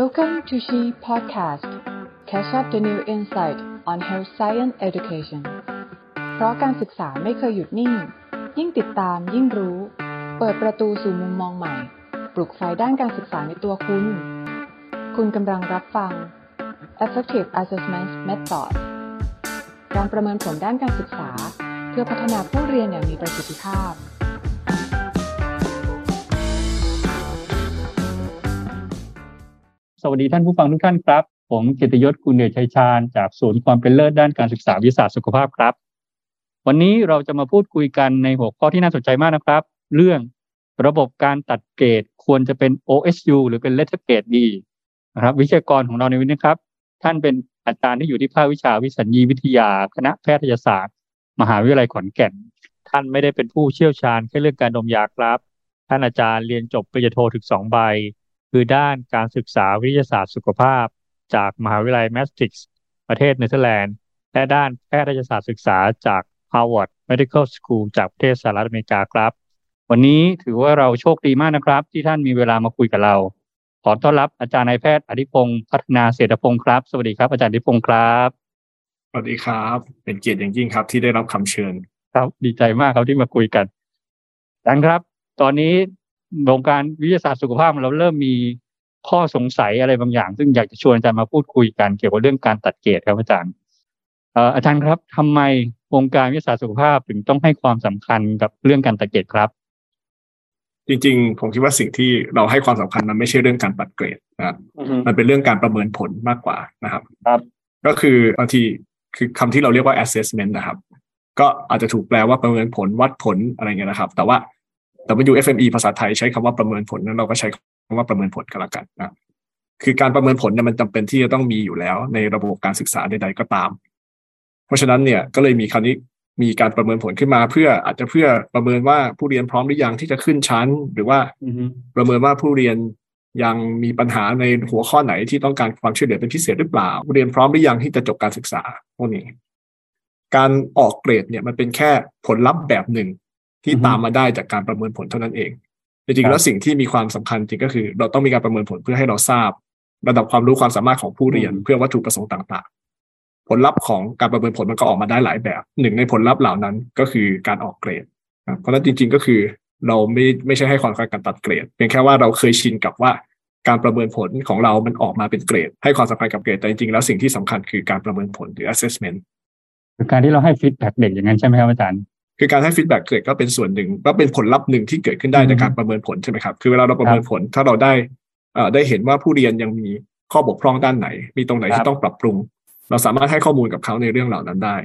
Welcome to She Podcast. Catch up the new insight on health science education. เพราะการศึกษาไม่เคยหยุดนิ่ง ยิ่งติดตามยิ่งรู้ เปิดประตูสู่มุมมองใหม่ ปลุกไฟด้านการศึกษาในตัวคุณ คุณกำลังรับฟัง Effective Assessment Method การประเมินผลด้านการศึกษา เพื่อพัฒนาผู้เรียนอย่างมีประสิทธิภาพ สวัสดีท่านผู้ฟังทุกท่านครับ ผมเกียรติยศคุณเดชชัยชาญจากศูนย์ความเป็นเลิศด้านการศึกษาวิทยาศาสตร์สุขภาพครับ วันนี้เราจะมาพูดคุยกันในหัวข้อที่น่าสนใจมากนะครับ เรื่องระบบการตัดเกรดควรจะเป็น OSU หรือเป็น Letter Grade ดีนะครับวิทยากรของเราในวันนี้ครับ ท่านเป็นอาจารย์ที่อยู่ที่ภาควิชาวิสัญญีวิทยา คณะแพทยศาสตร์ มหาวิทยาลัยขอนแก่น ท่านไม่ได้เป็นผู้เชี่ยวชาญแค่เรื่องการดมยาครับ ท่านอาจารย์เรียนจบปริญญาโทถึงสองใบ คือด้านการศึกษาวิทยาศาสตร์สุขภาพ จากมหาวิทยาลัย Maastricht ประเทศเนเธอร์แลนด์ และด้านแพทยศาสตร์ศึกษาจาก Harvard Medical School จากประเทศสหรัฐอเมริกาครับ วันนี้ถือว่าเราโชคดีมากนะครับ ที่ท่านมีเวลามาคุยกับเรา ขอต้อนรับอาจารย์นายแพทย์อธิพงศ์พัฒนาเศรษฐพงศ์ครับ สวัสดีครับ อาจารย์อธิพงศ์ครับสวัสดีครับ เป็นเกียรติอย่างยิ่งครับ ที่ได้รับคำเชิญ ครับดีใจมากครับที่มาคุยกันอาจารย์ครับ ตอนนี้ วงการวิทยาศาสตร์สุขภาพเราเริ่มมีข้อสงสัยอะไรบางอย่าง ซึ่งอยากจะชวนอาจารย์มาพูดคุยกันเกี่ยวกับเรื่องการตัดเกรดครับอาจารย์เอ่ออาจารย์ครับทำไมวงการวิทยาศาสตร์สุขภาพถึงต้องให้ความสำคัญกับเรื่องการตัดเกรดครับ จริงๆ ผมคิดว่าสิ่งที่เราให้ความสำคัญมันไม่ใช่เรื่องการตัดเกรดนะครับมันเป็นเรื่องการประเมินผลมากกว่านะครับ ครับ ก็คือบางทีคือคำที่เราเรียกว่า assessment นะครับ ก็อาจจะถูกแปลว่าประเมินผลวัดผลอะไรเงี้ยนะครับ แต่ว่า WFME ภาษาไทยใช้คำว่าประเมินผลนั้นเราก็ใช้คำว่าประเมินผลกันละกันนะคือการประเมินผลเนี่ยมันจำเป็นที่จะต้องมีอยู่แล้ว ในระบบการศึกษาใด ๆ ก็ตาม เพราะฉะนั้นเนี่ยก็เลยมีคราวนี้มีการประเมินผลขึ้นมาเพื่ออาจจะเพื่อประเมินว่าผู้เรียนพร้อมหรือยังที่จะขึ้นชั้น หรือว่าอือฮึประเมินว่าผู้เรียนยังมีปัญหาในหัวข้อไหนที่ต้องการความช่วยเหลือเป็นพิเศษหรือเปล่า ผู้เรียนพร้อมหรือยังที่จะจบการศึกษาพวกนี้ การออกเกรดเนี่ยมันเป็นแค่ผลลัพธ์แบบหนึ่ง ที่ตามมาได้จากการประเมินผลเท่านั้นเองจริงๆแล้วสิ่งที่มีความสำคัญจริงก็คือ เราต้องมีการประเมินผลเพื่อให้เราทราบ ระดับความรู้ความสามารถของผู้เรียนเพื่อวัตถุประสงค์ต่าง ๆ ผลลัพธ์ของการประเมินผลมันก็ออกมาได้หลายแบบหนึ่งในผลลัพธ์เหล่านั้นก็คือการออกเกรดนะเพราะฉะนั้นจริง ๆก็คือเราไม่ไม่ใช่ให้ความสำคัญการตัดเกรดเพียงแค่ว่าเราเคยชินกับว่าการประเมินผลของเรามันออกมาเป็นเกรด ให้ความสำคัญกับเกรดแต่จริงๆแล้วสิ่งที่สำคัญคือการประเมินผลหรือ assessment คือการที่เราให้ feedback เด็กอย่างนั้นใช่ไหมครับอาจารย์ คือการให้ feedback เกรดก็เป็นส่วนหนึ่งก็เป็นผลลัพธ์หนึ่งที่เกิดขึ้นได้อืมจากการประเมินผลใช่ไหมครับคือเวลาเราประเมินผลถ้าเราได้เอ่อได้เห็นว่าผู้เรียนยังมีข้อบกพร่องด้านไหน มีตรงไหนครับที่ต้องปรับปรุง เราสามารถให้ข้อมูลกับเขาในเรื่องเหล่านั้นได้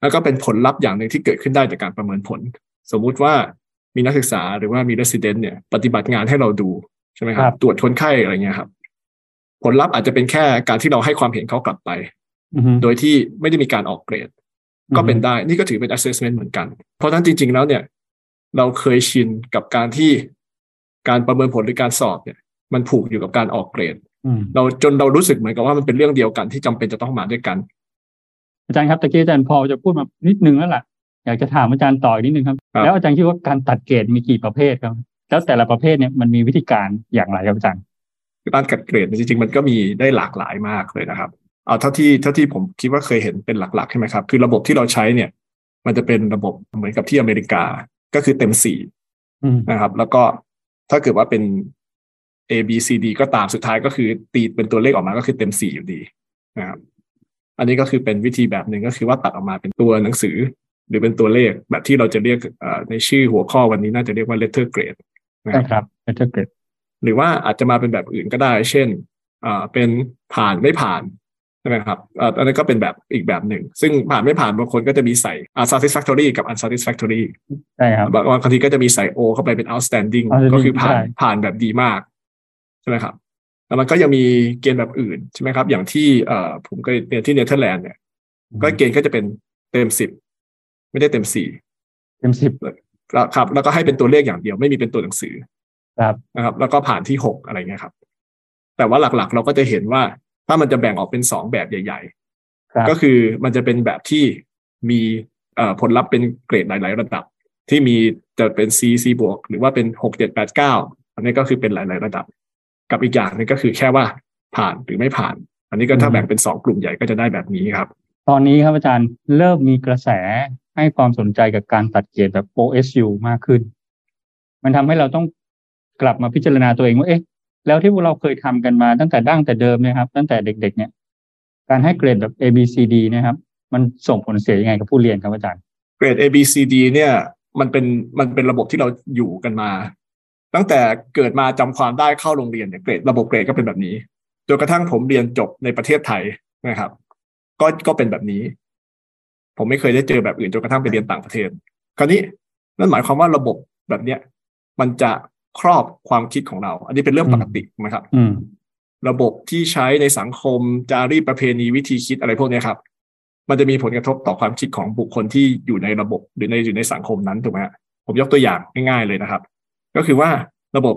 แล้วก็เป็นผลลัพธ์อย่างหนึ่งที่เกิดขึ้นได้จากการประเมินผล สมมุติว่ามีนักศึกษาหรือว่ามี resident เนี่ยปฏิบัติงานให้เราดูใช่ไหมครับ ตรวจคนไข้อะไรเงี้ยครับ ผลลัพธ์อาจจะเป็นแค่การที่เราให้ความเห็นเขากลับไปอือฮึโดยที่ไม่ได้มีการออกเกรด ก็เป็นได้นี่ก็ถือเป็น assessment เหมือนกัน เพราะฉะนั้นจริง ๆ แล้วเนี่ย เราเคยชินกับการที่การประเมินผลหรือการสอบเนี่ย มันผูกอยู่กับการออกเกรดอืมเราจนเรารู้สึกเหมือนกับว่ามันเป็นเรื่องเดียวกันที่จำเป็นจะต้องมาด้วยกัน อาจารย์ครับตะกี้อาจารย์พอจะพูดมานิดนึงแล้วล่ะอยากจะถามอาจารย์ต่ออีกนิดนึงครับครับ แล้วอาจารย์คิดว่าการตัดเกรดมีกี่ประเภทครับ แล้วแต่ละประเภทเนี่ยมันมีวิธีการอย่างไรครับอาจารย์การกัดเกรดเนี่ยจริงๆมันก็มีได้หลากหลายมากเลยนะครับ เอาเท่าที่เท่าที่ผมคิดว่าเคยเห็นเป็นหลักๆใช่ไหมครับ คือระบบที่เราใช้เนี่ย มันจะเป็นระบบเหมือนกับที่อเมริกา ก็คือเต็มสี่อืมนะครับ แล้วก็ถ้าเกิดว่าเป็น A B C D ก็ตามสุดท้ายก็คือตีเป็นตัวเลขออกมาก็คือเต็มสี่อยู่ดีนะครับ อันนี้ก็คือเป็นวิธีแบบหนึ่งก็คือว่าตัดออกมาเป็นตัวหนังสือ หรือเป็นตัวเลขแบบที่เราจะเรียกเอ่อในชื่อหัวข้อวันนี้น่าจะเรียกว่า letter grade นะคใช่รับครับ letter grade หรือว่าอาจจะมาเป็นแบบอื่นก็ได้ เช่นอ่าเป็นผ่านไม่ผ่านใช่ไหมครับอ่าอันนั้นก็เป็นแบบอีกแบบหนึ่ง ซึ่งผ่านไม่ผ่านบางคนก็จะมีใส่อ่า satisfactory กับ unsatisfactory ใช่ครับ บางบางทีก็จะมีใส่ O เข้าไปเป็น outstanding outstanding ก็คือผ่านใช่ผ่านแบบดีมาก ใช่ไหมครับแล้วมันก็ยังมีเกณฑ์แบบอื่น ใช่ไหมครับ อย่างที่เอ่อผมเคยเรียนที่เนเธอร์แลนด์เนี่ย ก็เกณฑ์ก็จะเป็นเต็มสิบไม่ได้เต็มสี่เต็มสิบแล้วครับ แล้วก็ให้เป็นตัวเลขอย่างเดียวไม่มีเป็นตัวหนังสือ ครับนะครับ แล้วก็ผ่านที่หกอะไรเงี้ยครับ แต่ว่าหลักๆ เราก็จะเห็นว่า ถ้ามันจะแบ่งออกเป็นสองแบบใหญ่ครับๆก็คือมันจะเป็นแบบที่มีเอ่อผลลัพธ์เป็นเกรดหลาย ๆ ระดับ ที่มีจะเป็น C C บวกหรือว่าเป็นหกเจ็ดแปดเก้าอันนี้ก็คือเป็นหลาย ๆ ระดับ กับอีกอย่างหนึงก็คือแค่ว่าผ่านหรือไม่ผ่าน อันนี้ก็ถ้าแบ่งเป็นสองกลุ่มใหญ่ก็จะได้แบบนี้ครับ ตอนนี้ครับอาจารย์เริ่มมีกระแสให้ความสนใจกับการตัดเกรดแบบ OSU มากขึ้น มันทำให้เราต้องกลับมาพิจารณาตัวเองว่าเอ๊ะ แล้วที่พวกเราเคยทำกันมาตั้งแต่ดั้งแต่เดิมนี่ยครับ ตั้งแต่เด็ก ๆ เนี่ย การให้เกรดแบบ A B C D เนี่ยครับ มันส่งผลเสียยังไงกับผู้เรียนครับอาจารย์เกรด A B C D เนี่ย มันเป็นมันเป็นระบบที่เราอยู่กันมา ตั้งแต่เกิดมาจำความได้เข้าโรงเรียนเนี่ยเกรดระบบเกรดก็เป็นแบบนี้จนกระทั่งผมเรียนจบในประเทศไทยนะครับ ก็ก็เป็นแบบนี้ ผมไม่เคยได้เจอแบบอื่นจนกระทั่งไปเรียนต่างประเทศ คราวนี้นั่นหมายความว่าระบบแบบเนี้ย มันจะ ครอบความคิดของเรา อันนี้เป็นเรื่องปกตินะครับอืมระบบที่ใช้ในสังคมจารีตประเพณีวิธีคิดอะไรพวกเนี้ยครับ มันจะมีผลกระทบต่อความคิดของบุคคลที่อยู่ในระบบหรือในอยู่ในสังคมนั้นถูกไหมฮะผมยกตัวอย่างง่ายๆเลยนะครับ ก็คือว่าระบบ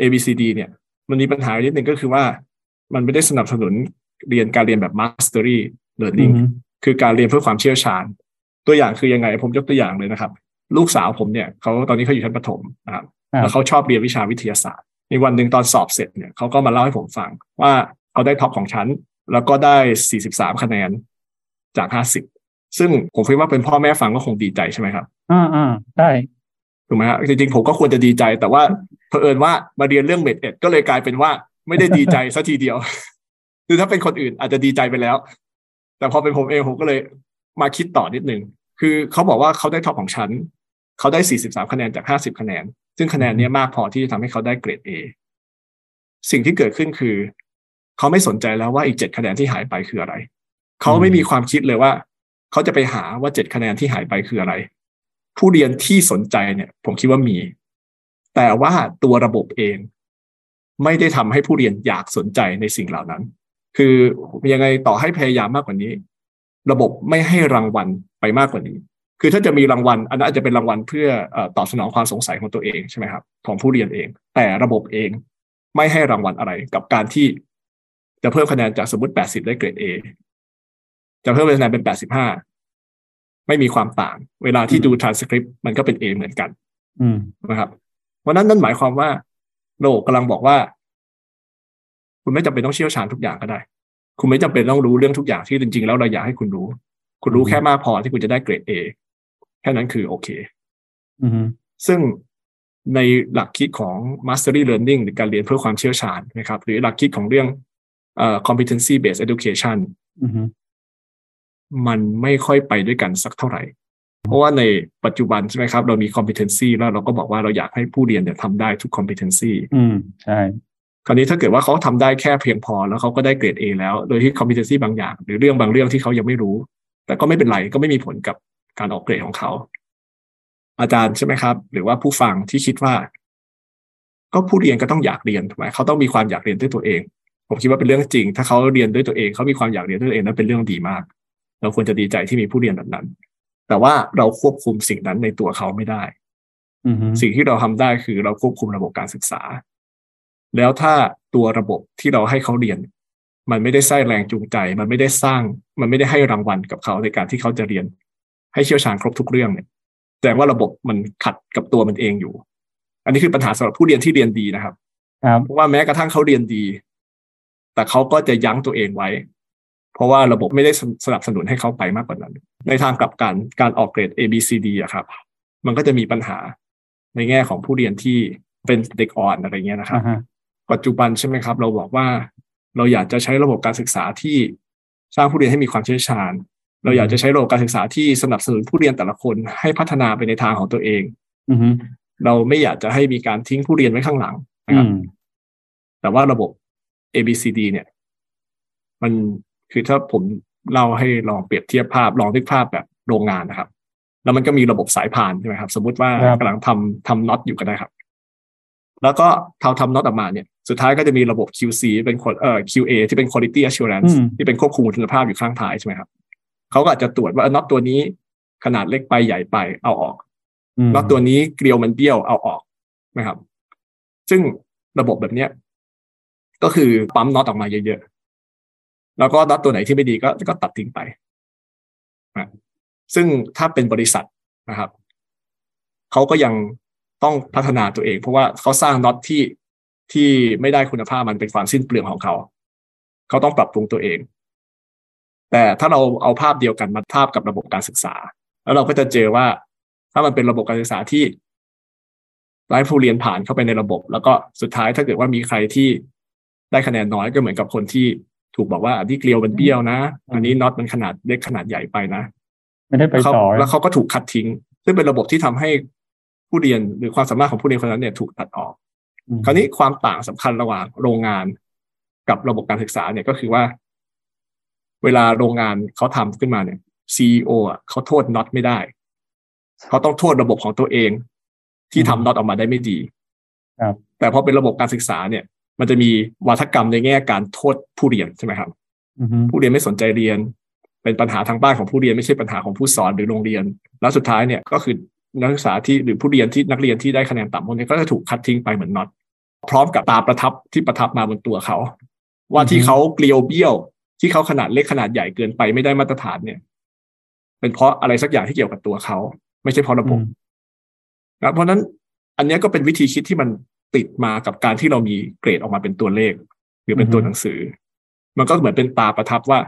A B C D เนี่ย มันมีปัญหานิดนึงก็คือว่า มันไม่ได้สนับสนุนเรียนการเรียนแบบ mastery อื learning มคือการเรียนเพื่อความเชี่ยวชาญ ตัวอย่างคือยังไง ผมยกตัวอย่างเลยนะครับ ลูกสาวผมเนี่ยเขาตอนนี้เขาอยู่ชั้นประถมนะครับครับ แล้วเขาชอบเรียนวิชาวิทยาศาสตร์ ในวันหนึ่งตอนสอบเสร็จเนี่ยเขาก็มาเล่าให้ผมฟังว่าเขาได้ท็อปของชั้น แล้วก็ได้ 43 คะแนนจาก 50 ซึ่งผมคิดว่าเป็นพ่อแม่ฟังก็คงดีใจใช่ไหมครับ อ่าอ่าได้ถูกไหมฮะจริงๆ ผมก็ควรจะดีใจ แต่ว่าเผอิญว่ามาเรียนเรื่องเมดเอ็ดก็เลยกลายเป็นว่าไม่ได้ดีใจสัทีเดียว คือถ้าเป็นคนอื่นอาจจะดีใจไปแล้ว แต่พอเป็นผมเองผมก็เลยมาคิดต่อนิดนึง คือเขาบอกว่าเขาได้ท็อปของชั้น เขาได้ 43 คะแนนจาก 50 คะแนน ซึ่งคะแนนนี้มากพอที่จะทำให้เขาได้เกรด A สิ่งที่เกิดขึ้นคือ เขาไม่สนใจแล้วว่าอีก7คะแนนที่หายไปคืออะไร เขาไม่มีความคิดเลยว่า เขาจะไปหาว่า7คะแนนที่หายไปคืออะไร ผู้เรียนที่สนใจเนี่ย ผมคิดว่ามี แต่ว่าตัวระบบเอง ไม่ได้ทำให้ผู้เรียนอยากสนใจในสิ่งเหล่านั้น คือยังไงต่อให้พยายามมากกว่านี้ ระบบไม่ให้รางวัลไปมากกว่านี้ คือถ้าจะมีรางวัล อันนั้นอาจจะเป็นรางวัลเพื่อเอ่อตอบสนองความสงสัยของตัวเองใช่ไหมครับของผู้เรียนเอง แต่ระบบเองไม่ให้รางวัลอะไรกับการที่จะเพิ่มคะแนนจากสมมติ 80 ได้เกรด A จะเพิ่มคะแนนเป็น 85 ไม่มีความต่าง เวลาที่ดู transcript มันก็เป็น A เหมือนกันอืมนะครับเพราะนั้นนั่นหมายความว่าโลกกำลังบอกว่า คุณไม่จำเป็นต้องเชี่ยวชาญทุกอย่างก็ได้ คุณไม่จำเป็นต้องรู้เรื่องทุกอย่างที่จริง ๆ แล้วเราอยากให้คุณรู้ คุณรู้อืมแค่มากพอที่คุณจะได้เกรด A แค่นั้นคือโอเคอืมซึ่งในหลักคิดของ mastery learning หรือการเรียนเพื่อความเชี่ยวชาญนะครับ หรือหลักคิดของเรื่องเอ่อ competency based education อืมมันไม่ค่อยไปด้วยกันสักเท่าไหร่ เพราะว่าในปัจจุบันใช่ไหมครับ เรามี competency แล้วเราก็บอกว่าเราอยากให้ผู้เรียนเนี่ยทำได้ทุก competency อืมใช่คราวนี้ถ้าเกิดว่าเขาทำได้แค่เพียงพอแล้วเขาก็ได้เกรด A แล้ว โดยที่ competency บางอย่าง หรือเรื่องบางเรื่องที่เขายังไม่รู้ แต่ก็ไม่เป็นไรก็ไม่มีผลกับ การออกเกรดของเขา อาจารย์ใช่ไหมครับ หรือว่าผู้ฟังที่คิดว่า ก็ผู้เรียนก็ต้องอยากเรียนถูกไหมเขาต้องมีความอยากเรียนด้วยตัวเอง ผมคิดว่าเป็นเรื่องจริง ถ้าเขาเรียนด้วยตัวเองเขามีความอยากเรียนด้วยตัวเองนั้นเป็นเรื่องดีมาก เราควรจะดีใจที่มีผู้เรียนแบบนั้น แต่ว่าเราควบคุมสิ่งนั้นในตัวเขาไม่ได้อืมสิ่งที่เราทำได้คือเราควบคุมระบบการศึกษา แล้วถ้าตัวระบบที่เราให้เขาเรียน มันไม่ได้สร้างแรงจูงใจ มันไม่ได้สร้าง มันไม่ได้ให้รางวัลกับเขาในการที่เขาจะเรียน ให้เชี่ยวชาญครบทุกเรื่องเนี่ยแสดงว่าระบบมันขัดกับตัวมันเองอยู่ อันนี้คือปัญหาสำหรับผู้เรียนที่เรียนดีนะครับครับเพราะว่าแม้กระทั่งเขาเรียนดี แต่เขาก็จะยั้งตัวเองไว้ เพราะว่าระบบไม่ได้สนับสนุนให้เขาไปมากกว่านั้น ในทางกลับกันการออกเกรด A B C D อะครับ มันก็จะมีปัญหาในแง่ของผู้เรียนที่เป็นเด็กอ่อนอะไรเงี้ยนะครับอ่าฮะปัจจุบันใช่ไหมครับ เราบอกว่าเราอยากจะใช้ระบบการศึกษาที่สร้างผู้เรียนให้มีความเชี่ยวชาญ เราอยากจะใช้ระบบการศึกษาที่สนับสนุนผู้เรียนแต่ละคนให้พัฒนาไปในทางของตัวเองอืมเราไม่อยากจะให้มีการทิ้งผู้เรียนไว้ข้างหลังนะอืครับมแต่ว่าระบบ A B C D เนี่ย มันคือถ้าผมเล่าให้ลองเปรียบเทียบภาพ ลองนึกภาพแบบโรงงานนะครับ แล้วมันก็มีระบบสายพานใช่ไหมครับ สมมติว่าครับกำลังทำทำน็อตอยู่ก็ได้ครับ แล้วก็เท่าทำน็อตออกมาเนี่ย สุดท้ายก็จะมีระบบ QC เป็นคนเอ่อ QA ที่เป็น quality assurance อืมที่เป็นควบคุมคุณภาพอยู่ข้างท้ายใช่ไหมครับ เขาก็อาจจะตรวจว่าน็อตตัวนี้ขนาดเล็กไปใหญ่ไปเอาออกมน็อตตัวนี้เกลียวมันเบี้ยวเอาออกนะครับ ซึ่งระบบแบบเนี้ย ก็คือปั๊มน็อตออกมาเยอะๆแล้วก็น็อตตัวไหนที่ไม่ดีก็ก็ตัดทิ้งไปนะซึ่งถ้าเป็นบริษัทนะครับเขาก็ยังต้องพัฒนาตัวเอง เพราะว่าเขาสร้างน็อตที่ที่ไม่ได้คุณภาพมันเป็นความสิ้นเปลืองของเขา เขาต้องปรับปรุงตัวเอง แต่ถ้าเราเอาภาพเดียวกันมาทาบกับระบบการศึกษา แล้วเราก็จะเจอว่า ถ้ามันเป็นระบบการศึกษาที่ไล่ผู้เรียนผ่านเข้าไปในระบบ แล้วก็สุดท้ายถ้าเกิดว่ามีใครที่ได้คะแนนน้อยก็เหมือนกับคนที่ถูกบอกว่าอันนี้เกลียวมันเบี้ยวนะ อันนี้น็อตมันขนาดเล็กขนาดใหญ่ไปนะไม่ได้ไปเขาต่อแล้วเขาก็ถูกคัดทิ้ง ซึ่งเป็นระบบที่ทำให้ผู้เรียนหรือความสามารถของผู้เรียนคนนั้นเนี่ยถูกตัดออกอืมคราวนี้ความต่างสำคัญระหว่างโรงงานกับระบบการศึกษาเนี่ยก็คือว่า เวลาโรงงานเขาทำขึ้นมาเนี่ยซีออะเขาโทษน็อตไม่ได้ เขาต้องโทษระบบของตัวเอง ที่ทำน็อตออกมาได้ไม่ดีครับแต่พอเป็นระบบการศึกษาเนี่ย มันจะมีวัฒกรรมในแง่การโทษผู้เรียนใช่ไหมครับอือฮึผู้เรียนไม่สนใจเรียน เป็นปัญหาทางบ้านของผู้เรียนไม่ใช่ปัญหาของผู้สอนหรือโรงเรียน แล้วสุดท้ายเนี่ยก็คือนักศึกษาที่หรือผู้เรียนที่นักเรียนที่ได้คะแนนต่ำพวกนี้ก็จะถูกคัดทิ้งไปเหมือนน็อตพร้อมกับตาประทับที่ประทับมาบนตัวเขา ว่าที่เขาเกลียวเบี้ยว ที่เขาขนาดเล็กขนาดใหญ่เกินไปไม่ได้มาตรฐานเนี่ย เป็นเพราะอะไรสักอย่างที่เกี่ยวกับตัวเขา ไม่ใช่เพราะระบบอืมนะเพราะฉะนั้นอันเนี้ยก็เป็นวิธีคิดที่มันติดมากับการที่เรามีเกรดออกมาเป็นตัวเลข หรือเป็นตัวหนังสือ มันก็เหมือนเป็นตาประทับว่า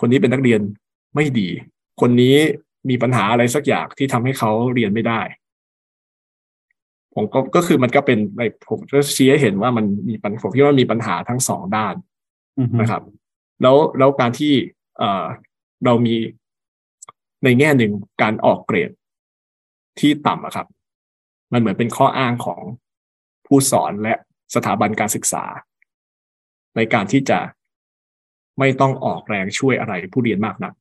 คนนี้เป็นนักเรียนไม่ดี คนนี้มีปัญหาอะไรสักอย่างที่ทำให้เขาเรียนไม่ได้ ผมก็ก็คือมันก็เป็นในผมก็ชี้ให้เห็นว่ามันมีปัญผมคิดว่ามีปัญหาทั้งสองด้านอือฮึนะครับ แล้วแล้วการที่เอเรามีในแง่หนึ่งการออกเกรดที่ต่ำอะครับ มันเหมือนเป็นข้ออ้างของผู้สอนและสถาบันการศึกษา ในการที่จะไม่ต้องออกแรงช่วยอะไรผู้เรียนมากนัก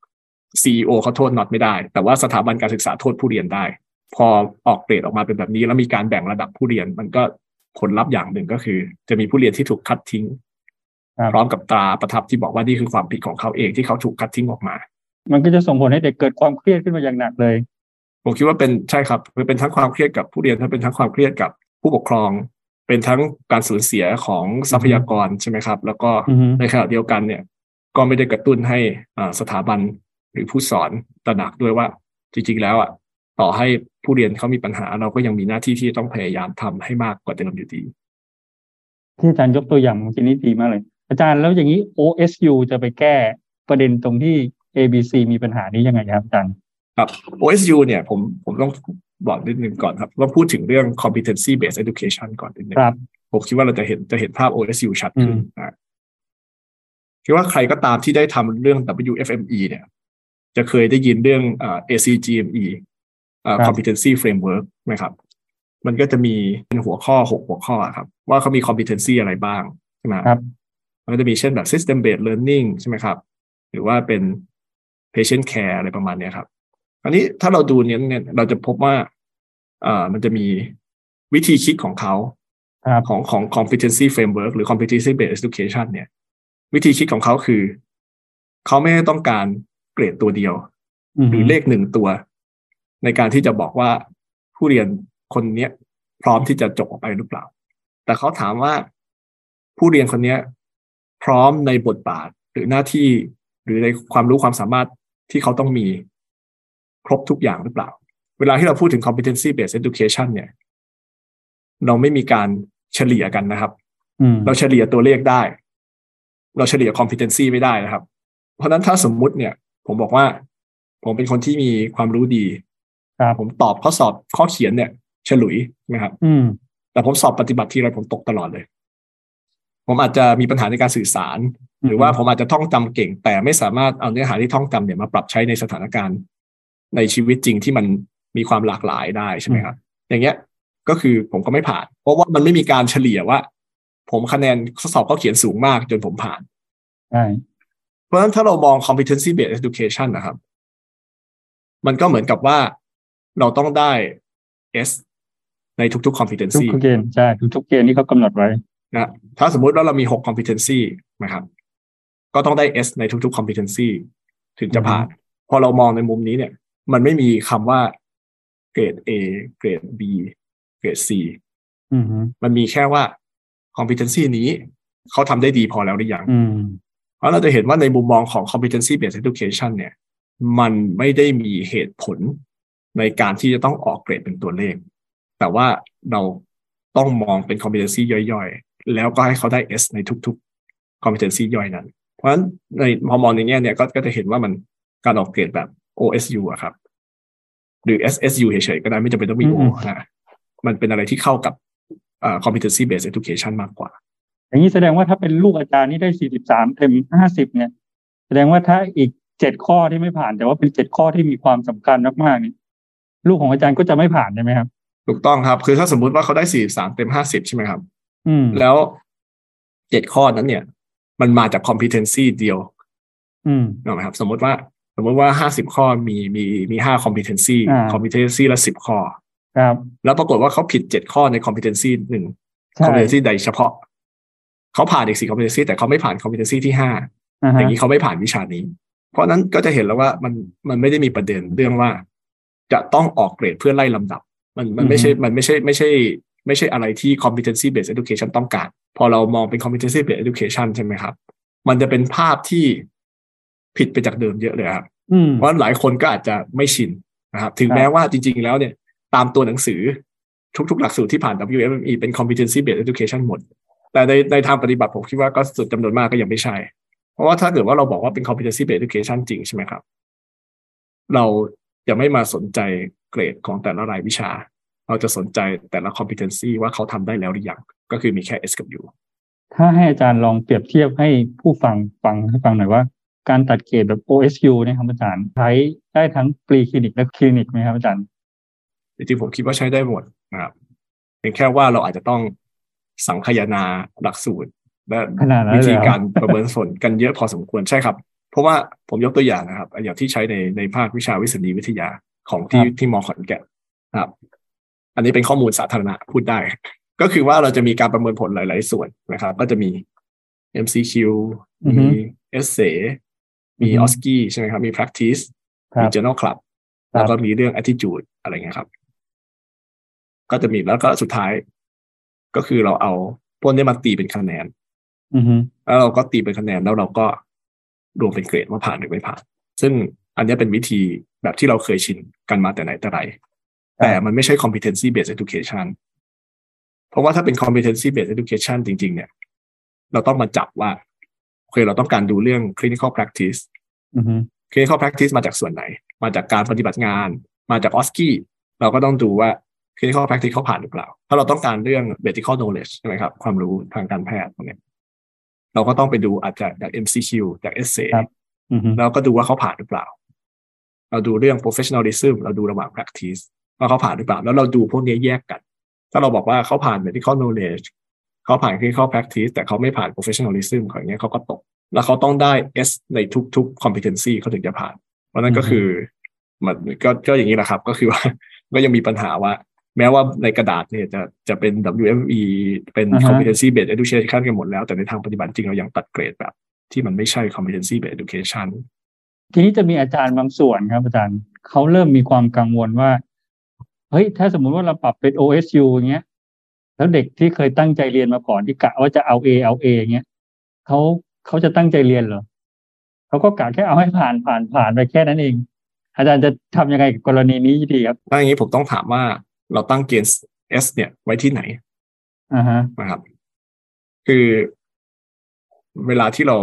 CEO เขาโทษน็อตไม่ได้ แต่ว่าสถาบันการศึกษาโทษผู้เรียนได้ พอออกเกรดออกมาเป็นแบบนี้ แล้วมีการแบ่งระดับผู้เรียน มันก็ผลลัพธ์อย่างหนึ่งก็คือ จะมีผู้เรียนที่ถูกคัดทิ้ง พร้อมกับตราประทับที่บอกว่านี่คือความผิดของเขาเองที่เขาถูกคัดทิ้งออกมา มันก็จะส่งผลให้เด็กเกิดความเครียดขึ้นมาอย่างหนักเลย ผมคิดว่าเป็นใช่ครับคือเป็นทั้งความเครียดกับผู้เรียนทั้งเป็นทั้งความเครียดกับผู้ปกครอง เป็นทั้งการสูญเสียของทรัพยากรใช่ไหมครับ แล้วก็อือฮึในขณะเดียวกันเนี่ย ก็ไม่ได้กระตุ้นให้อ่าสถาบันหรือผู้สอนตระหนักด้วยว่า จริงๆแล้วอะต่อให้ผู้เรียนเขามีปัญหา เราก็ยังมีหน้าที่ที่ต้องพยายามทำให้มากกว่าเดิมอยู่ดีที่อาจารย์ยกตัวอย่างเมื่อกี้นี้ดีมากเลย อาจารย์แล้วอย่างนี้ OSU จะไปแก้ประเด็นตรงที่ ABC มีปัญหานี้ยังไงครับอาจารย์ครับ OSU เนี่ยผมผมต้องบอกนิดนึงก่อนครับว่าพูดถึงเรื่อง competency based education ก่อนนิดนึงครับผมคิดว่าเราจะเห็นจะเห็นภาพ OSU ชัดขึ้นอืมนะคิดว่าใครก็ตามที่ได้ทำเรื่อง WFME เนี่ย จะเคยได้ยินเรื่องอ่า ACGME อ่า competency framework ไหมครับ มันก็จะมีเป็นหัวข้อหกหัวข้อครับ ว่าเขามี competency อะไรบ้างใช่ไหมครับ มันก็จะมีเช่นแบบ system based learning ใช่ไหมครับ หรือว่าเป็น patient care อะไรประมาณเนี้ยครับ อันนี้ถ้าเราดูเนี้ยเนี่ยเราจะพบว่าอ่ามันจะมีวิธีคิดของเขาครับของของ competency framework หรือ competency based education เนี่ย วิธีคิดของเขาคือ เขาไม่ได้ต้องการเกรดตัวเดียว หรือเลขหนึ่งตัว ในการที่จะบอกว่าผู้เรียนคนเนี้ย พร้อมที่จะจบออกไปหรือเปล่า แต่เขาถามว่าผู้เรียนคนเนี้ย พร้อมในบทบาทหรือหน้าที่หรือในความรู้ความสามารถที่เขาต้องมีครบทุกอย่างหรือเปล่า เวลาที่เราพูดถึง competency based education เนี่ย เราไม่มีการเฉลี่ยกันนะครับอืมเราเฉลี่ยตัวเลขได้ เราเฉลี่ย competency ไม่ได้นะครับ เพราะฉะนั้นถ้าสมมุติเนี่ย ผมบอกว่า ผมเป็นคนที่มีความรู้ดีครับผมตอบข้อสอบข้อเขียนเนี่ย ฉลุยใช่ไหมครับอืมแต่ผมสอบปฏิบัติทีไรผมตกตลอดเลย ผมอาจจะมีปัญหาในการสื่อสาร หรือว่าผมอาจจะท่องจำเก่ง แต่ไม่สามารถเอาเนื้อหาที่ท่องจำเนี่ยมาปรับใช้ในสถานการณ์ ในชีวิตจริงที่มันมีความหลากหลายได้ใช่ไหมครับ อย่างเงี้ยก็คือผมก็ไม่ผ่าน เพราะว่ามันไม่มีการเฉลี่ยว่า ผมคะแนนข้อสอบข้อเขียนสูงมากจนผมผ่านใช่เพราะฉะนั้นถ้าเรามอง competency based education นะครับ มันก็เหมือนกับว่าเราต้องได้ S ในทุกๆทุก competency ทุกเกณฑ์ใช่ ทุกทุกเกณฑ์ที่เขากำหนดไว้ นะถ้าสมมุติว่าเรามี 6 competency นะครับ ก็ต้องได้ S ในทุกๆ competency ถึงจะผ่าน พอเรามองในมุมนี้เนี่ย มันไม่มีคำว่าเกรด A เกรด B เกรด C อืมมันมีแค่ว่า competency นี้เขาทำได้ดีพอแล้วหรือยังอืมเพราะเราจะเห็นว่าในมุมมองของ competency based education เนี่ย มันไม่ได้มีเหตุผลในการที่จะต้องออกเกรดเป็นตัวเลข แต่ว่าเราต้องมองเป็น competency ย่อยๆ แล้วก็ให้เขาได้ S ในทุกๆ competency ย่อยนั้น เพราะฉะนั้นในพอมองในแง่เนี่ยก็ก็จะเห็นว่ามันการออกเกรดแบบ OSU อะครับ หรือ SSU เฉยๆก็ได้ไม่จำเป็นต้องมี O นะมันเป็นอะไรที่เข้ากับ competency based education มากกว่า อย่างนี้แสดงว่าถ้าเป็นลูกอาจารย์นี่ได้สี่สิบสามเต็มห้าสิบเนี่ย แสดงว่าถ้าอีกเจ็ดข้อที่ไม่ผ่าน แต่ว่าเป็นเจ็ดข้อที่มีความสำคัญมากๆนี่ลูกของอาจารย์ก็จะไม่ผ่านใช่ไหมครับ ถูกต้องครับ คือถ้าสมมุติว่าเขาได้สี่สามเต็มห้าสิบใช่ไหมครับอืม แล้วเจ็ดข้อนั้นเนี่ย มันมาจาก competency เดียวอืมนะครับ สมมติว่า สมมติว่าห้าสิบข้อมีมีมีห้า competency อ่า competency ละสิบข้อ ครับ แล้วปรากฏว่าเขาผิดเจ็ดข้อใน competency หนึ่งใช่ competency ใดเฉพาะ เขาผ่านอีกสี่ competency แต่เขาไม่ผ่าน competency ที่ห้าอ่าอฮะย่างนี้เขาไม่ผ่านวิชานี้ เพราะนั้นก็จะเห็นแล้วว่ามันมันไม่ได้มีประเด็นเรื่องว่า จะต้องออกเกรดเพื่อไล่ลำดับ มันมันไม่ใช่มันไม่ใช่ไม่ใช่ ไม่ใช่อะไรที่ competency based education ต้องการ พอเรามองเป็น competency based education ใช่ไหมครับ มันจะเป็นภาพที่ผิดไปจากเดิมเยอะเลยครับอืมเพราะหลายคนก็อาจจะไม่ชินนะครับถึงครับแม้ว่าจริง ๆ แล้วเนี่ย ตามตัวหนังสือทุก ๆ หลักสูตรที่ผ่าน WFME เป็น competency based education หมด แต่ในในทางปฏิบัติผมคิดว่าก็สุดจำนวนมากก็ยังไม่ใช่ เพราะว่าถ้าเกิดว่าเราบอกว่าเป็น competency based education จริงใช่ไหมครับ เราจะไม่มาสนใจเกรดของแต่ละรายวิชา เราจะสนใจแต่ละ competency ว่าเขาทำได้แล้วหรือยัง ก็คือมีแค่ S กับ U ถ้าให้อาจารย์ลองเปรียบเทียบให้ผู้ฟังฟังให้ฟังหน่อยว่า การตัดเกรดแบบ OSU เนี่ยครับอาจารย์ใช้ได้ทั้งปรีคลินิกและคลินิกไหมครับอาจารย์จริงๆผมคิดว่าใช้ได้หมดนะครับเพียงแค่ว่าเราอาจจะต้องสังคายนาหลักสูตร และขนาดนั้นเลยเหรอวิธีการประเมินผลกันเยอะพอสมควรใช่ครับ เพราะว่าผมยกตัวอย่างนะครับอย่างที่ใช้ในในภาควิชาวิสัญญีวิทยาของที่ที่มอขอนแก่นนะครับ อันนี้เป็นข้อมูลสาธารณะพูดได้ ก็คือว่าเราจะมีการประเมินผลหลาย ๆ ส่วนนะครับ ก็จะมี MCQ อือฮึมี Essay มีอือฮึ OSCE ใช่ไหมครับ มี Practice ครัมีบ Journal Club ครับแล้วก็มีเรื่อง attitude อะไรเงี้ยครับ ก็จะมีแล้วก็สุดท้าย ก็คือเราเอาพวกนี้มาตีเป็นคะแนนอือฮึแล้วเราก็ตีเป็นคะแนนแล้วเราก็รวมเป็นเกรดว่าผ่านหรือไม่ผ่าน ซึ่งอันนี้เป็นวิธีแบบที่เราเคยชินกันมาแต่ไหนแต่ไร แต่มันไม่ใช่ competency based education เพราะว่าถ้าเป็น competency based education จริง ๆ เนี่ย เราต้องมาจับว่าโอเคเราต้องการดูเรื่อง clinical practice อือฮึ clinical practice มาจากส่วนไหน มาจากการปฏิบัติงาน มาจาก OSCE เราก็ต้องดูว่า clinical practice เขาผ่านหรือเปล่า ถ้าเราต้องการเรื่อง medical knowledge ใช่ไหมครับ ความรู้ทางการแพทย์พวกเนี้ยเราก็ต้องไปดูอาจจะจาก MCQ จาก essay ครับอือฮึแล้วก็ดูว่าเขาผ่านหรือเปล่า เราดูเรื่อง professionalism เราดูระหว่าง practice ว่าเขาผ่านหรือเปล่า แล้วเราดูพวกนี้แยกกัน ถ้าเราบอกว่าเขาผ่าน medical knowledge เขาผ่าน clinical practice แต่เขาไม่ผ่าน professionalism ของอย่างเงี้ยเขาก็ตก แล้วเขาต้องได้ S ในทุกๆ competency เขาถึงจะผ่าน เพราะนั่นก็คือมันก็ก็อย่างนี้แหละครับ ก็คือว่าก็ยังมีปัญหาว่า แม้ว่าในกระดาษเนี่ยจะจะเป็น WME เป็นอ่าฮะ competency based education กันหมดแล้ว แต่ในทางปฏิบัติจริงเรายังตัดเกรดแบบ ที่มันไม่ใช่ competency based education ทีนี้จะมีอาจารย์บางส่วนครับอาจารย์เขาเริ่มมีความกังวลว่า เฮ้ยถ้าสมมุติว่าเราปรับเป็น OSU อย่างเงี้ย แล้วเด็กที่เคยตั้งใจเรียนมาก่อนที่กะว่าจะเอา A เอา A อย่างเงี้ยเขาเขาจะตั้งใจเรียนเหรอเขาก็กะแค่เอาให้ผ่านผ่านผ่านไปแค่นั้นเอง อาจารย์จะทำยังไงกับกรณีนี้ดีครับถ้าอย่างนี้ผมต้องถามว่าเราตั้งเกณฑ์ S เนี่ยไว้ที่ไหนอ่าฮะนะครับ คือเวลาที่เรา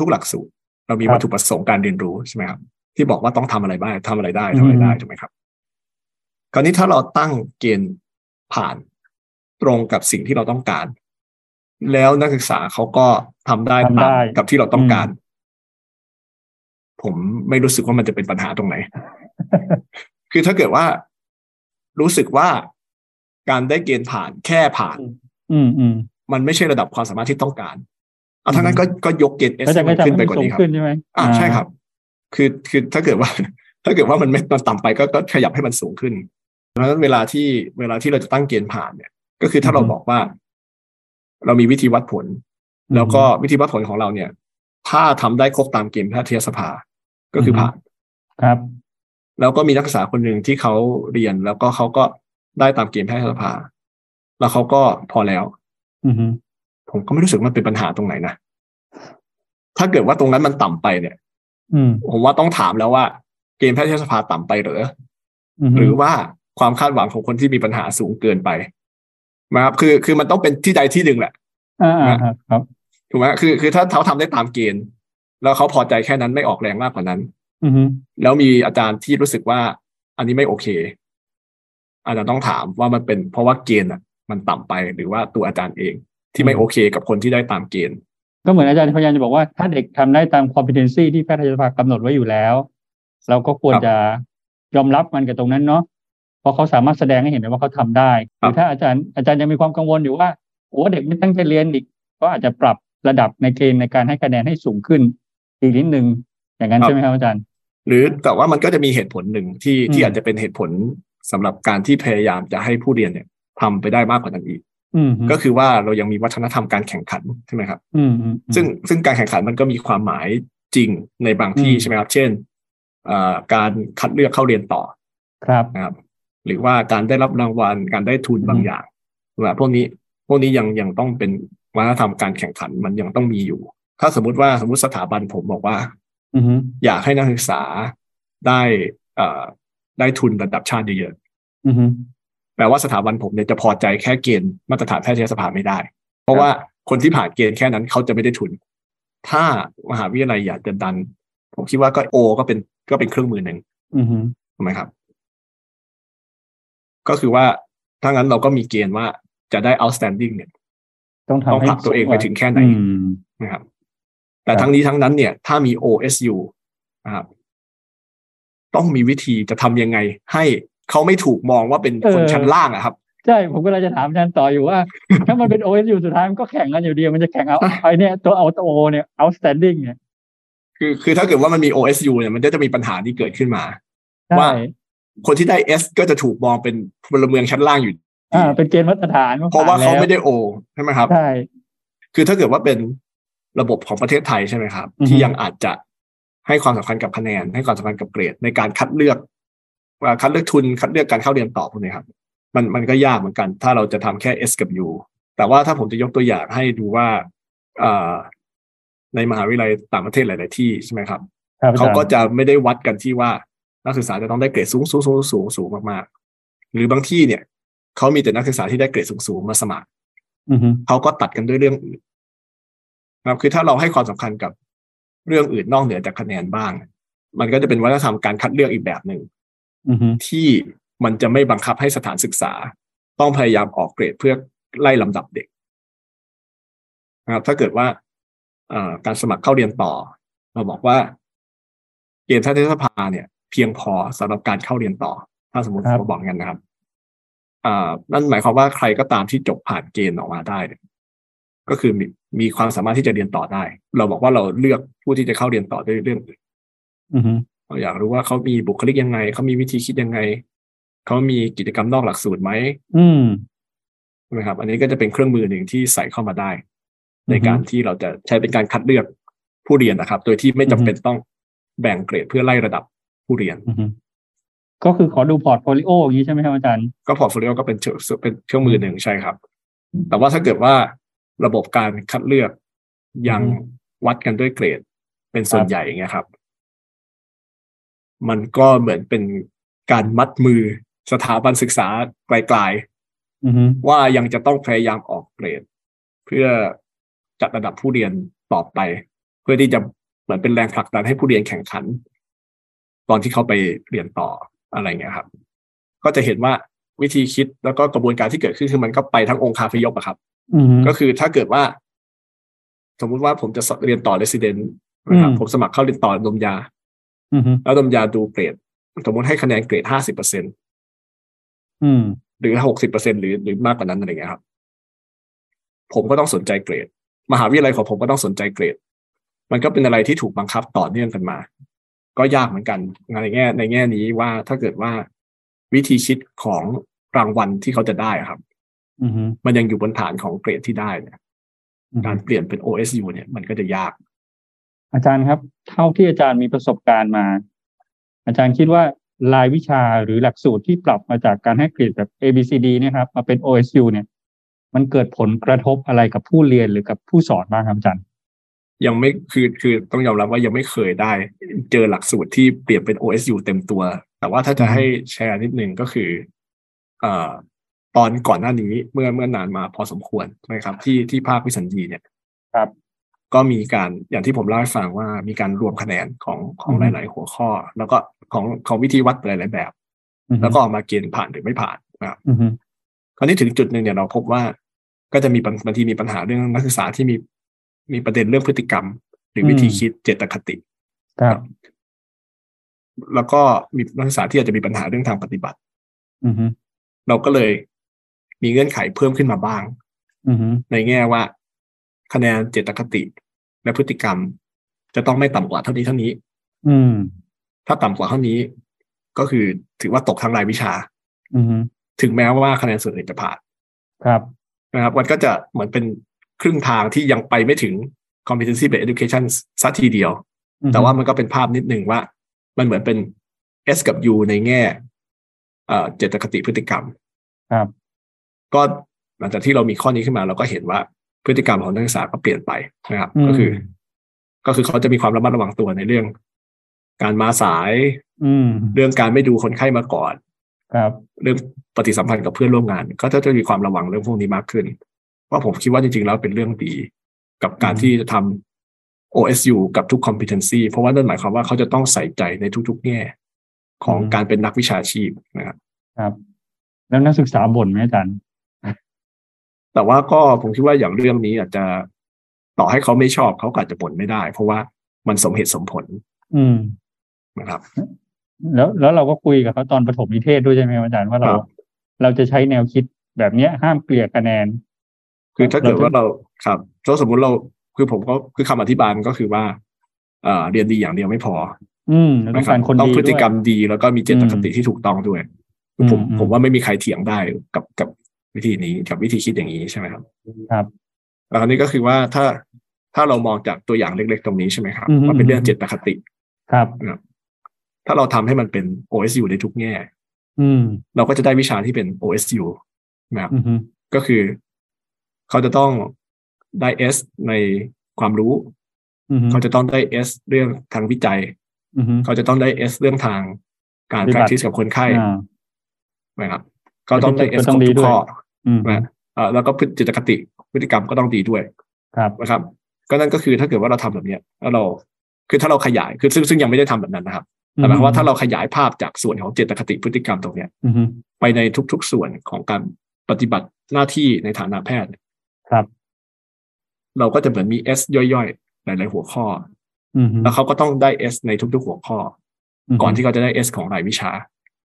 ทุกๆหลักสูตร เรามีครับวัตถุประสงค์การเรียนรู้ใช่ไหมครับ ที่บอกว่าต้องทำอะไรบ้างทำอะไรได้ทำอะไรได้อืมถูกไหมครับ คราวนี้ถ้าเราตั้งเกณฑ์ผ่านตรงกับสิ่งที่เราต้องการ แล้วนักศึกษาเขาก็ทำได้ทำได้ตามกับที่เราต้องการอืมผมไม่รู้สึกว่ามันจะเป็นปัญหาตรงไหน คือถ้าเกิดว่า รู้สึกว่าการได้เกณฑ์ผ่านแค่ผ่าน อืมอืมมันไม่ใช่ระดับความสามารถที่ต้องการเอาทั้างนั้นก็ก็ยกเกณฑ์เอสก็จะก็จะขึ้นไปไม่กว่าสูงนี้ครับขึ้นใช่ไหมอ่าใช่ครับ คือคือถ้าเกิดว่า ถ้าเกิดว่ามันไม่มันต่ำไปก็ก็ขยับให้มันสูงขึ้น เพราะฉะนั้นเวลาที่เวลาที่เราจะตั้งเกณฑ์ผ่านเนี่ย ก็คือถ้าเราบอกว่า เรามีวิธีวัดผล แล้วก็วิธีวัดผลของเราเนี่ย ถ้าทำได้ครบตามเกณฑ์แพทยสภาก็คือผ่านครับ แล้วก็มีนักศึกษาคนหนึ่งที่เขาเรียนแล้วก็เขาก็ได้ตามเกณฑ์แพทยสภา แล้วเขาก็พอแล้วอือฮึผมก็ไม่รู้สึกว่ามันเป็นปัญหาตรงไหนนะถ้าเกิดว่าตรงนั้นมันต่ำไปเนี่ยอืมผมว่าต้องถามแล้วว่า เกณฑ์แพทยสภาต่ำไปเหรืออือฮึหรือว่า ความคาดหวังของคนที่มีปัญหาสูงเกินไปนะครับคือคือมันต้องเป็นที่ใดที่หนึ่งแหละอ่าอ่าครับถูกไหมคือคือถ้าเขาทำได้ตามเกณฑ์ แล้วเขาพอใจแค่นั้นไม่ออกแรงมากกว่านั้น อือฮึแล้วมีอาจารย์ที่รู้สึกว่า อันนี้ไม่โอเค อาจจะต้องถามว่ามันเป็นเพราะว่าเกณฑ์อะ มันต่ำไปหรือว่าตัวอาจารย์เองที่ไม่โอเคกับคนที่ได้ตามเกณฑ์ ก็เหมือนอาจารย์พยายามจะบอกว่าถ้าเด็กทำได้ตาม competency ที่แพทยสภากำหนดไว้อยู่แล้ว เราก็ควรครับจะยอมรับมันกับตรงนั้นเนาะ เพราะเขาสามารถแสดงให้เห็นได้ว่าเขาทำได้หครับรือถ้าอาจารย์อาจารย์ยังมีความกังวลอยู่ว่าโอ้เด็กไม่ตั้งใจเรียนอีกก็อาจจะปรับระดับในเกณฑ์ในการให้คะแนนให้สูงขึ้นอีกนิดนึงอย่างนั้นใช่ไหมครับอาจารย์ หรือแต่ว่ามันก็จะมีเหตุผลหนึ่งที่อืมที่อาจจะเป็นเหตุผลสำหรับการที่พยายามจะให้ผู้เรียนเนี่ยทำไปได้มากกว่านั้นอีกอืมก็คือว่าเรายังมีวัฒนธรรมการแข่งขันใช่ไหมครับอืมอืมอืมซึ่งซึ่งการแข่งขันมันก็มีความหมายจริงในบางที่อืมใช่ไหมครับ เช่นเอ่อการคัดเลือกเข้าเรียนต่อครับนะครับ หรือว่าการได้รับรางวัล การได้ทุนอืมบางอย่างว่าพวกนี้พวกนี้ยังยังต้องเป็นวัฒนธรรมการแข่งขันมันยังต้องมีอยู่ ถ้าสมมุติว่าสมมติสถาบันผมบอกว่าอืมอยากให้นักศึกษาได้เอ่อได้ทุนระดับชาติเยอะอืมๆแปลว่าสถาบันผมเนี่ยจะพอใจแค่เกณฑ์มาตรฐานแพทยสภาไม่ได้ เพราะว่าคนที่ผ่านเกณฑ์แค่นั้นเขาจะไม่ได้ทุน ถ้ามหาวิทยาลัยอยากจะดัน ผมคิดว่าก็โอ ก็เป็นก็เป็นเครื่องมือหนึ่งอืมถูกไหมครับ ก็คือว่าถ้างั้นเราก็มีเกณฑ์ว่าจะได้ outstanding เนี่ย ต้องต้องทำให้ผลักตัวเองไปถึงแค่ไหนอืมนะครับ แต่ครับทั้งนี้ทั้งนั้นเนี่ย ถ้ามี OSU นะครับต้องมีวิธีจะทำยังไง ให้เขาไม่ถูกมองว่าเป็นคนชั้นล่างอะครับใช่ ผมก็เลยจะถามอาจารย์ต่ออยู่ว่า ถ้ามันเป็น OS อยู่สุดท้ายมันก็แข่งกันอยู่ดี มันจะแข่งเอาไอเนี่ยตัวเอาตัวโอเนี่ย outstanding เนี่ยคือคือถ้าเกิดว่ามันมี OSU เนี่ยมันก็จะมีปัญหาที่เกิดขึ้นมาใช่ว่า คนที่ได้ S ก็จะถูกมองเป็นพลเมืองชั้นล่างอยู่ อ่า เป็นเกณฑ์มาตรฐาน เพราะว่าเขาไม่ได้ได้ O ใช่ไหมครับใช่คือถ้าเกิดว่าเป็นระบบของประเทศไทยใช่ไหมครับอือฮึที่ยังอาจจะให้ความสำคัญกับคะแนน ให้ความสำคัญกับเกรด ในการคัดเลือกว่าคัดเลือกทุนคัดเลือกการเข้าเรียนต่อพวกนี้ครับ มันมันก็ยากเหมือนกัน ถ้าเราจะทำแค่ S กับ U แต่ว่าถ้าผมจะยกตัวอย่างให้ดูว่าเอ่อในมหาวิทยาลัยต่างประเทศหลาย ๆ ที่ใช่ไหมครับครับอาเขาจารย์ก็จะไม่ได้วัดกันที่ว่า นักศึกษาจะต้องได้เกรดสูงสูงสูงสูงสูงมากๆ หรือบางที่เนี่ยเขามีแต่นักศึกษาที่ได้เกรดสูงสูงมาสมัครอือฮึเขาก็ตัดกันด้วยเรื่องอื่นนะครับคือถ้าเราให้ความสำคัญกับเรื่องอื่นนอกเหนือจากคะแนนบ้าง มันก็จะเป็นวัฒนธรรมการคัดเลือกอีกแบบหนึ่งอือฮึที่มันจะไม่บังคับให้สถานศึกษา ต้องพยายามออกเกรดเพื่อไล่ลำดับเด็กนะครับถ้าเกิดว่าเอ่อการสมัครเข้าเรียนต่อ เราบอกว่าเกณฑ์แพทยสภาเนี่ย เพียงพอสำหรับการเข้าเรียนต่อ ถ้าสมมติเราบอกงั้นนะครับอ่านั่นหมายความว่าใครก็ตามที่จบผ่านเกณฑ์ออกมาได้เนี่ยก็คือมีมีความสามารถที่จะเรียนต่อได้ เราบอกว่าเราเลือกผู้ที่จะเข้าเรียนต่อด้วยเรื่องอื่นอือฮึเราอยากรู้ว่าเขามีบุคลิกยังไง เขามีวิธีคิดยังไง เขามีกิจกรรมนอกหลักสูตรไหมอืมใช่ไหมครับ อันนี้ก็จะเป็นเครื่องมือหนึ่งที่ใส่เข้ามาได้อือฮึในการที่เราจะใช้เป็นการคัดเลือกผู้เรียนนะครับ โดยที่ไม่จำเป็นต้องแบ่งเกรดเพื่อไล่ระดับ ผู้เรียนอือฮึก็คือขอดู portfolio อย่างนี้ใช่ไหมครับอาจารย์ ก็ portfolio ก็เป็นเชิงเป็นเครื่องมือหนึ่งใช่ครับ แต่ว่าถ้าเกิดว่าระบบการคัดเลือกยังอืมวัดกันด้วยเกรด เป็นส่วนครับใหญ่อย่างเงี้ยครับ มันก็เหมือนเป็นการมัดมือสถาบันศึกษากลายอือฮึๆว่ายังจะต้องพยายามออกเกรด เพื่อจัดระดับผู้เรียนต่อไป เพื่อที่จะเหมือนเป็นแรงผลักดันให้ผู้เรียนแข่งขัน ตอนที่เขาไปเรียนต่ออะไรเงี้ยครับ ก็จะเห็นว่าวิธีคิดแล้วก็กระบวนการที่เกิดขึ้นคือมันก็ไปทั้งองค์คาพยพอะครับอือฮึก็คือถ้าเกิดว่า สมมุติว่าผมจะเรียนต่อเรสซิเดนต์นะครับอืมผมสมัครเข้าเรียนต่อดมยาอือฮึแล้วดมยาดูเกรดสมมติให้คะแนนเกรดห้าสิบเปอร์เซ็นอืมหรือหกสิบเปอร์เซ็นหรือหรือมากกว่านั้นอะไรเงี้ยครับ ผมก็ต้องสนใจเกรด มหาวิทยาลัยของผมก็ต้องสนใจเกรด มันก็เป็นอะไรที่ถูกบังคับต่อเนื่องกันมา ก็ยากเหมือนกันในแง่ในแง่นี้ว่าถ้าเกิดว่าวิธีคิดของรางวัลที่เขาจะได้อะครับอือฮึมันยังอยู่บนฐานของเกรดที่ได้เนี่ยอือฮึการเปลี่ยนเป็น OSU เนี่ยมันก็จะยาก อาจารย์ครับ เท่าที่อาจารย์มีประสบการณ์มา อาจารย์คิดว่ารายวิชาหรือหลักสูตรที่ปรับมาจากการให้เกรดแบบ A B C D เนี่ยครับมาเป็น OSU เนี่ย มันเกิดผลกระทบอะไรกับผู้เรียนหรือกับผู้สอนบ้างครับอาจารย์ ยังไม่คือคือต้องยอมรับว่ายังไม่เคยได้ เจอหลักสูตรที่เปลี่ยนเป็น OSU เต็มตัว แต่ว่าถ้าจะให้แชร์นิดนึงก็คือเอ่อตอนก่อนหน้านี้เมื่อเมื่อนานมาพอสมควรนะครับ ที่ที่ภาควิสัญญีเนี่ย ครับ ก็มีการอย่างที่ผมเล่าให้ฟังว่ามีการรวมคะแนนของของหลาย ๆ หัวข้อ แล้วก็ของของวิธีวัดหลาย ๆ แบบ แล้วก็ออกมาเกณฑ์ผ่านหรือไม่ผ่านนะครับอือฮึคราวนี้ถึงจุดหนึ่งเนี่ยเราพบว่าก็จะมีบางบางทีมีปัญหาเรื่องนักศึกษาที่มี มีประเด็นเรื่องพฤติกรรม หรือวิธีคิดเจตคติครับแล้วก็มีนักศึกษาที่อาจจะมีปัญหาเรื่องทางปฏิบัติอือฮึเราก็เลยมีเงื่อนไขเพิ่มขึ้นมาบ้างอือฮึในแง่ว่า คะแนนเจตคติ และพฤติกรรม จะต้องไม่ต่ำกว่าเท่านี้เท่านี้อืมถ้าต่ำกว่าเท่านี้ ก็คือถือว่าตกทั้งรายวิชาอือฮึถึงแม้ว่าคะแนนส่วนอื่นจะผ่านครับนะครับ มันก็จะเหมือนเป็น ครึ่งทางที่ยังไปไม่ถึง competency based education สักทีเดียวอือฮึแต่ว่ามันก็เป็นภาพนิดหนึ่งว่า มันเหมือนเป็น S กับ U ในแง่เอ่อเจตคติพฤติกรรม ครับ ก็หลังจากที่เรามีข้อนี้ขึ้นมา เราก็เห็นว่าพฤติกรรมของนักศึกษาก็เปลี่ยนไปนะครับอืมก็คือ ก็คือเขาจะมีความระมัดระวังตัวในเรื่อง การมาสาย อืมเรื่องการไม่ดูคนไข้มาก่อน ครับ เรื่องปฏิสัมพันธ์กับเพื่อนร่วมงาน ก็จะมีความระวังเรื่องพวกนี้มากขึ้น ว่าผมคิดว่าจริงๆแล้วเป็นเรื่องดี กับการอืมที่จะทำ OSU กับทุก competency เพราะว่านั่นหมายความว่าเขาจะต้องใส่ใจในทุกๆ แง่ ของการเป็นนักวิชาชีพนะครับครับ แล้วนักศึกษาบ่นไหมอาจารย์แต่ว่าก็ผมคิดว่าอย่างเรื่องนี้อาจจะต่อให้เขาไม่ชอบเขาก็อาจจะบ่นไม่ได้ เพราะว่ามันสมเหตุสมผล อืมนะครับ แล้วแล้วเราก็คุยกับเขาตอนประถมนิเทศด้วยใช่ไหมครับอาจารย์ว่าเราครับเราจะใช้แนวคิดแบบเนี้ยห้ามเกลี่ยคะแนน คือถ้าเกิดเราจะว่าเราครับถ้าสมมุติเราคือผมก็คือคำอธิบายมันก็คือว่าเอ่อเรียนดีอย่างเดียวไม่พอ อืมเราต้องนะครัการคนต้องดีพฤติกรรมด้วยดีแล้วก็มีเจตคติที่ถูกต้องด้วยคือผมอืมผมว่าไม่มีใครเถียงได้กับกับวิธีนี้กับวิธีคิดอย่างนี้ใช่ไหมครับ ครับแล้วคราวนี้ก็คือว่าถ้าถ้าเรามองจากตัวอย่างเล็กๆ ตรงนี้ใช่ไหมครับอืมว่าเป็นเรื่องเจตคติครับถ้าเราทำให้มันเป็น OSU ในทุกแง่ อืมเราก็จะได้วิชาที่เป็น OSU นะครับอือฮึก็คือ เขาจะต้องได้ S ในความรู้อือฮึเขาจะต้องได้ S เรื่องทางวิจัยอือฮึเขาจะต้องได้ S เรื่องทางการปฏิบัติ practice กับคนไข้อ่านะครับก็ต้องได้ก็ S ต้คอรงบดีทุกด้วยข้ออืมนะเอ่อแล้วก็พฤติกติพฤติกรรมก็ต้องดีด้วย ครับนะครับ ก็นั่นก็คือถ้าเกิดว่าเราทำแบบเนี้ยแล้วเราคือถ้าเราขยายคือซึ่งซึ่งยังไม่ได้ทำแบบนั้นนะครับแต่หมายความว่าถ้าเราขยายภาพจากส่วนของเจตคติพฤติกรรมตรงเนี้ยอือฮึไปในทุกๆส่วนของการปฏิบัติหน้าที่ในฐานะแพทย์ ครับ เราก็จะเหมือนมี S ย่อยๆ หลาย ๆ หัวข้ออือฮึแล้วเขาก็ต้องได้ S ในทุก ๆ หัวข้อฮึก่อนที่เขาจะได้ S ของรายวิชา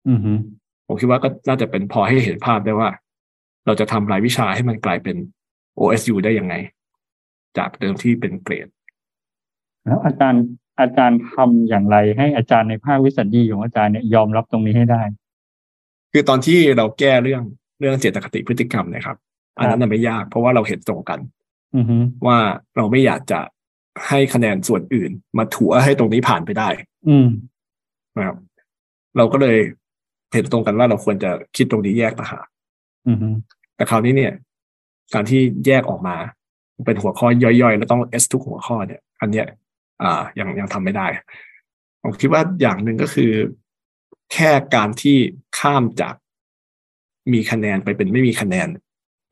อือฮึผมคิดว่าก็น่าจะเป็นพอให้เห็นภาพได้ว่า เราจะทำรายวิชาให้มันกลายเป็น OSU ได้ยังไง จากเดิมที่เป็นเกรด แล้วอาจารย์อาจารย์ทำอย่างไรให้อาจารย์ในภาควิสัญญีของอาจารย์เนี่ยยอมรับตรงนี้ให้ได้ คือตอนที่เราแก้เรื่องเรื่องเจตคติพฤติกรรมเนะครับ อันนั้นน่ะไม่ยาก เพราะว่าเราเห็นตรงกันอือฮึว่าเราไม่อยากจะให้คะแนนส่วนอื่น มาถัวให้ตรงนี้ผ่านไปได้ อืมนะครับเราก็เลยเห็นตรงกันว่าเราควรจะคิดตรงนี้แยกต่างหากอือฮึแต่คราวนี้เนี่ย การที่แยกออกมา เป็นหัวข้อย่อยๆ แล้วต้อง S ทุกหัวข้อเนี่ย อันเนี้ย อ่ายังยังทำไม่ได้ ผมคิดว่าอย่างหนึ่งก็คือ แค่การที่ข้ามจากมีคะแนนไปเป็นไม่มีคะแนน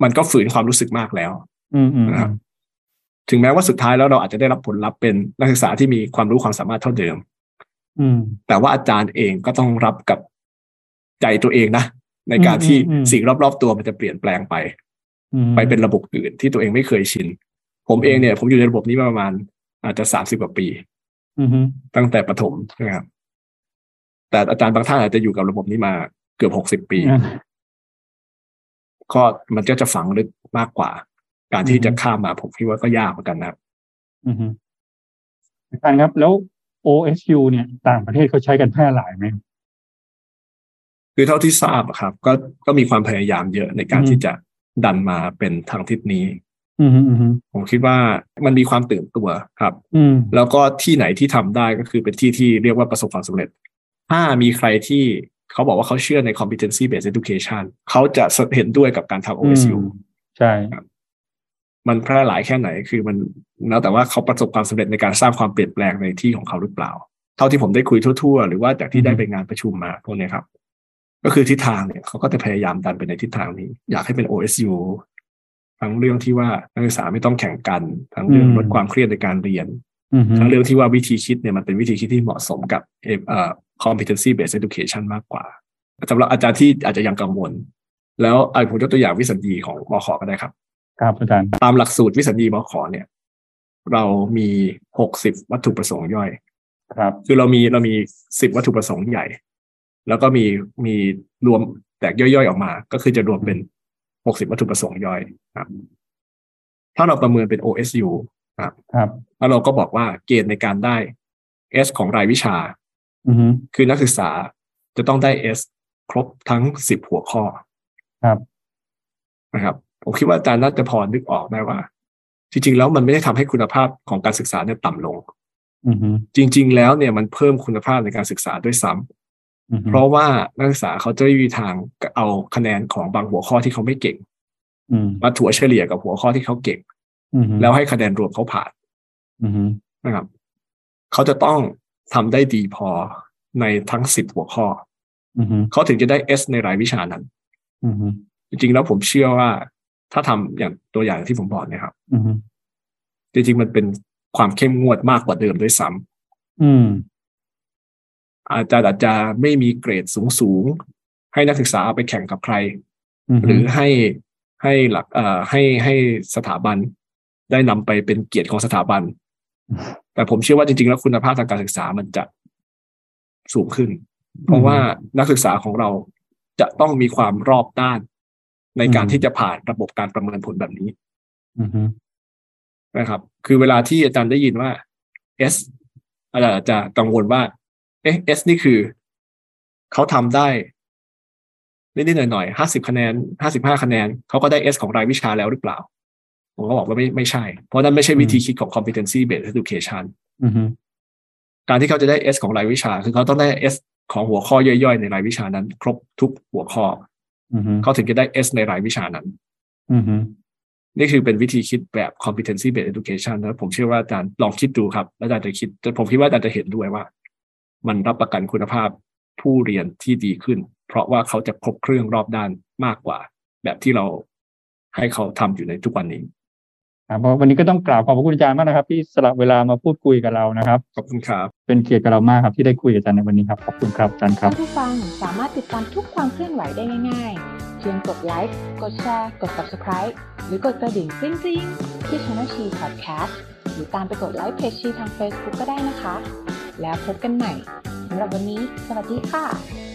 มันก็ฝืนความรู้สึกมากแล้วอืมอืมนะครับถึงแม้ว่าสุดท้ายแล้วเราอาจจะได้รับผลลัพธ์เป็นนักศึกษาที่มีความรู้ความสามารถเท่าเดิมอืมแต่ว่าอาจารย์เองก็ต้องรับกับใจตัวเองนะ ในการที่อืมอืมสิ่งรอบๆตัวมันจะเปลี่ยนแปลงไปอืมไปเป็นระบบอื่นที่ตัวเองไม่เคยชิน ผมเองเนี่ย ผมอยู่ในระบบนี้มาประมาณ อาจจะสามสิบกว่าปีอือฮึตั้งแต่ประถมนะครับแต่อาจารย์บางท่านอาจจะอยู่กับระบบนี้มาเกือบหกสิบปีอ่า ก็มันก็จะฝังลึกมากกว่า การที่จะข้ามมาผมคิดว่าก็ยากเหมือนกันนะครับอือฮึอาจารย์ครับ แล้ว OSU เนี่ย ต่างประเทศเขาใช้กันแพร่หลายไหมคือเท่าที่ทราบอะครับ ก็ก็มีความพยายามเยอะในการอืมที่จะดันมาเป็นทางทิศนี้อือฮึอือฮึผมคิดว่ามันมีความตื่นตัวครับอืมแล้วก็ที่ไหนที่ทำได้ก็คือเป็นที่ที่เรียกว่าประสบความสำเร็จ ถ้ามีใครที่ เขาบอกว่าเขาเชื่อใน competency based education เขาจะเห็นด้วยกับการทำ OSU อืมใช่มันแพร่หลายแค่ไหนคือมันแล้วแต่ว่าเขาประสบความสำเร็จในการสร้างความเปลี่ยนแปลงในที่ของเขาหรือเปล่า เท่าที่ผมได้คุยทั่วๆ หรือว่าจากที่ได้ไปงานประชุมมาพวกเนี้ยครับ ก็คือทิศทางเนี่ยเขาก็จะพยายามดันไปในทิศทางนี้ อยากให้เป็น OSU ทั้งเรื่องที่ว่านักศึกษาไม่ต้องแข่งกันทั้งเรื่องลดความเครียดในการเรียนอืมทั้งเรื่องที่ว่าวิธีคิดเนี่ยมันเป็นวิธีคิดที่เหมาะสมกับเอ่อ competency based education มากกว่าสำหรับอาจารย์ที่อาจจะยังกังวล แล้วไอ้ผมยกตัวอย่างวิสัญญีของมขก็ได้ครับ ครับอาจารย์ตามหลักสูตรวิสัญญีมขเนี่ย เรามีหกสิบวัตถุประสงค์ย่อย ครับ คือเรามีเรามีสิบวัตถุประสงค์ใหญ่ แล้วก็มีมีรวมแตกย่อยๆออกมา ก็คือจะรวมเป็นหกสิบวัตถุประสงค์ย่อยครับ ถ้าเราประเมินเป็น OSU ครับครับแล้วเราก็บอกว่าเกณฑ์ในการได้ S ของรายวิชาอืม คือนักศึกษาจะต้องได้ S ครบทั้งสิบหัวข้อ ครับ นะครับ ผมคิดว่าอาจารย์น่าจะพอนึกออกได้ว่า จริง ๆ แล้วมันไม่ได้ทำให้คุณภาพของการศึกษาเนี่ยต่ำลงอืมจริง ๆ แล้วเนี่ยมันเพิ่มคุณภาพในการศึกษาด้วยซ้ำอืมเพราะว่านักศึกษาเขาจะไม่มีทางเอาคะแนนของบางหัวข้อที่เขาไม่เก่งอืมมาถัวเฉลี่ยกับหัวข้อที่เขาเก่งอืมแล้วให้คะแนนรวมเขาผ่านอืมนะครับเขาจะต้อง ทำได้ดีพอในทั้งสิบหัวข้ออืมเขาถึงจะได้ S ในรายวิชานั้นอืมจริงๆแล้วผมเชื่อว่า ถ้าทำอย่างตัวอย่างที่ผมบอกเนี่ยครับอืมจริงๆมันเป็นความเข้มงวดมากกว่าเดิมด้วยซ้ำอืมอาจารย์อาจจะไม่มีเกรดสูงๆ ให้นักศึกษาเอาไปแข่งกับใครอืมหรือให้ให้หลักเอ่อให้ให้สถาบันได้นำไปเป็นเกียรติของสถาบัน แต่ผมเชื่อว่าจริงๆ แล้วคุณภาพทางการศึกษามันจะสูงขึ้น เพราะว่านักศึกษาของเราจะต้องมีความรอบด้าน ในการที่จะผ่านระบบการประเมินผลแบบนี้อืมนะครับ คือเวลาที่อาจารย์ได้ยินว่า S อาจารย์อาจจะกังวลว่า เอ๊ะ S นี่คือ เขาทำได้นิดๆหน่อยๆห้าสิบคะแนนห้าสิบห้าคะแนนเขาก็ได้ S ของรายวิชาแล้วหรือเปล่า ผมก็บอกว่าไม่ไม่ใช่ เพราะนั่นไม่ใช่วิธีคิดของ competency based education อืมการที่เขาจะได้ S ของรายวิชา คือเขาต้องได้ S ของหัวข้อย่อยๆ ในรายวิชานั้น ครบทุกหัวข้ออืมเขาถึงจะได้ S ในรายวิชานั้นอืมนี่คือเป็นวิธีคิดแบบ competency based education แล้วผมเชื่อว่าอาจารย์ลองคิดดูครับแล้วอาจารย์จะคิดแต่ผมคิดว่าอาจารย์จะเห็นด้วยว่า มันรับประกันคุณภาพผู้เรียนที่ดีขึ้น เพราะว่าเขาจะครบเครื่องรอบด้านมากกว่า แบบที่เราให้เขาทำอยู่ในทุกวันนี้ครับ เพราะวันนี้ก็ต้องกล่าวขอบพระคุณอาจารย์มากนะครับ ที่สละเวลามาพูดคุยกับเรานะครับ ขอบคุณครับ เป็นเกียรติกับเรามากครับที่ได้คุยกับอาจารย์ในวันนี้ครับ ขอบคุณครับอาจารย์ครับท่านผู้ฟังสามารถติดตามทุกความเคลื่อนไหวได้ง่าย ๆ เพียงกดไลค์ กดแชร์ กด subscribe หรือกดกระดิ่งกริ๊งๆที่ Channel ชี Podcast หรือตามไปกดไลค์เพจชีทาง Facebook ก็ได้นะคะ แล้วพบกันใหม่สำหรับวันนี้ สวัสดีค่ะ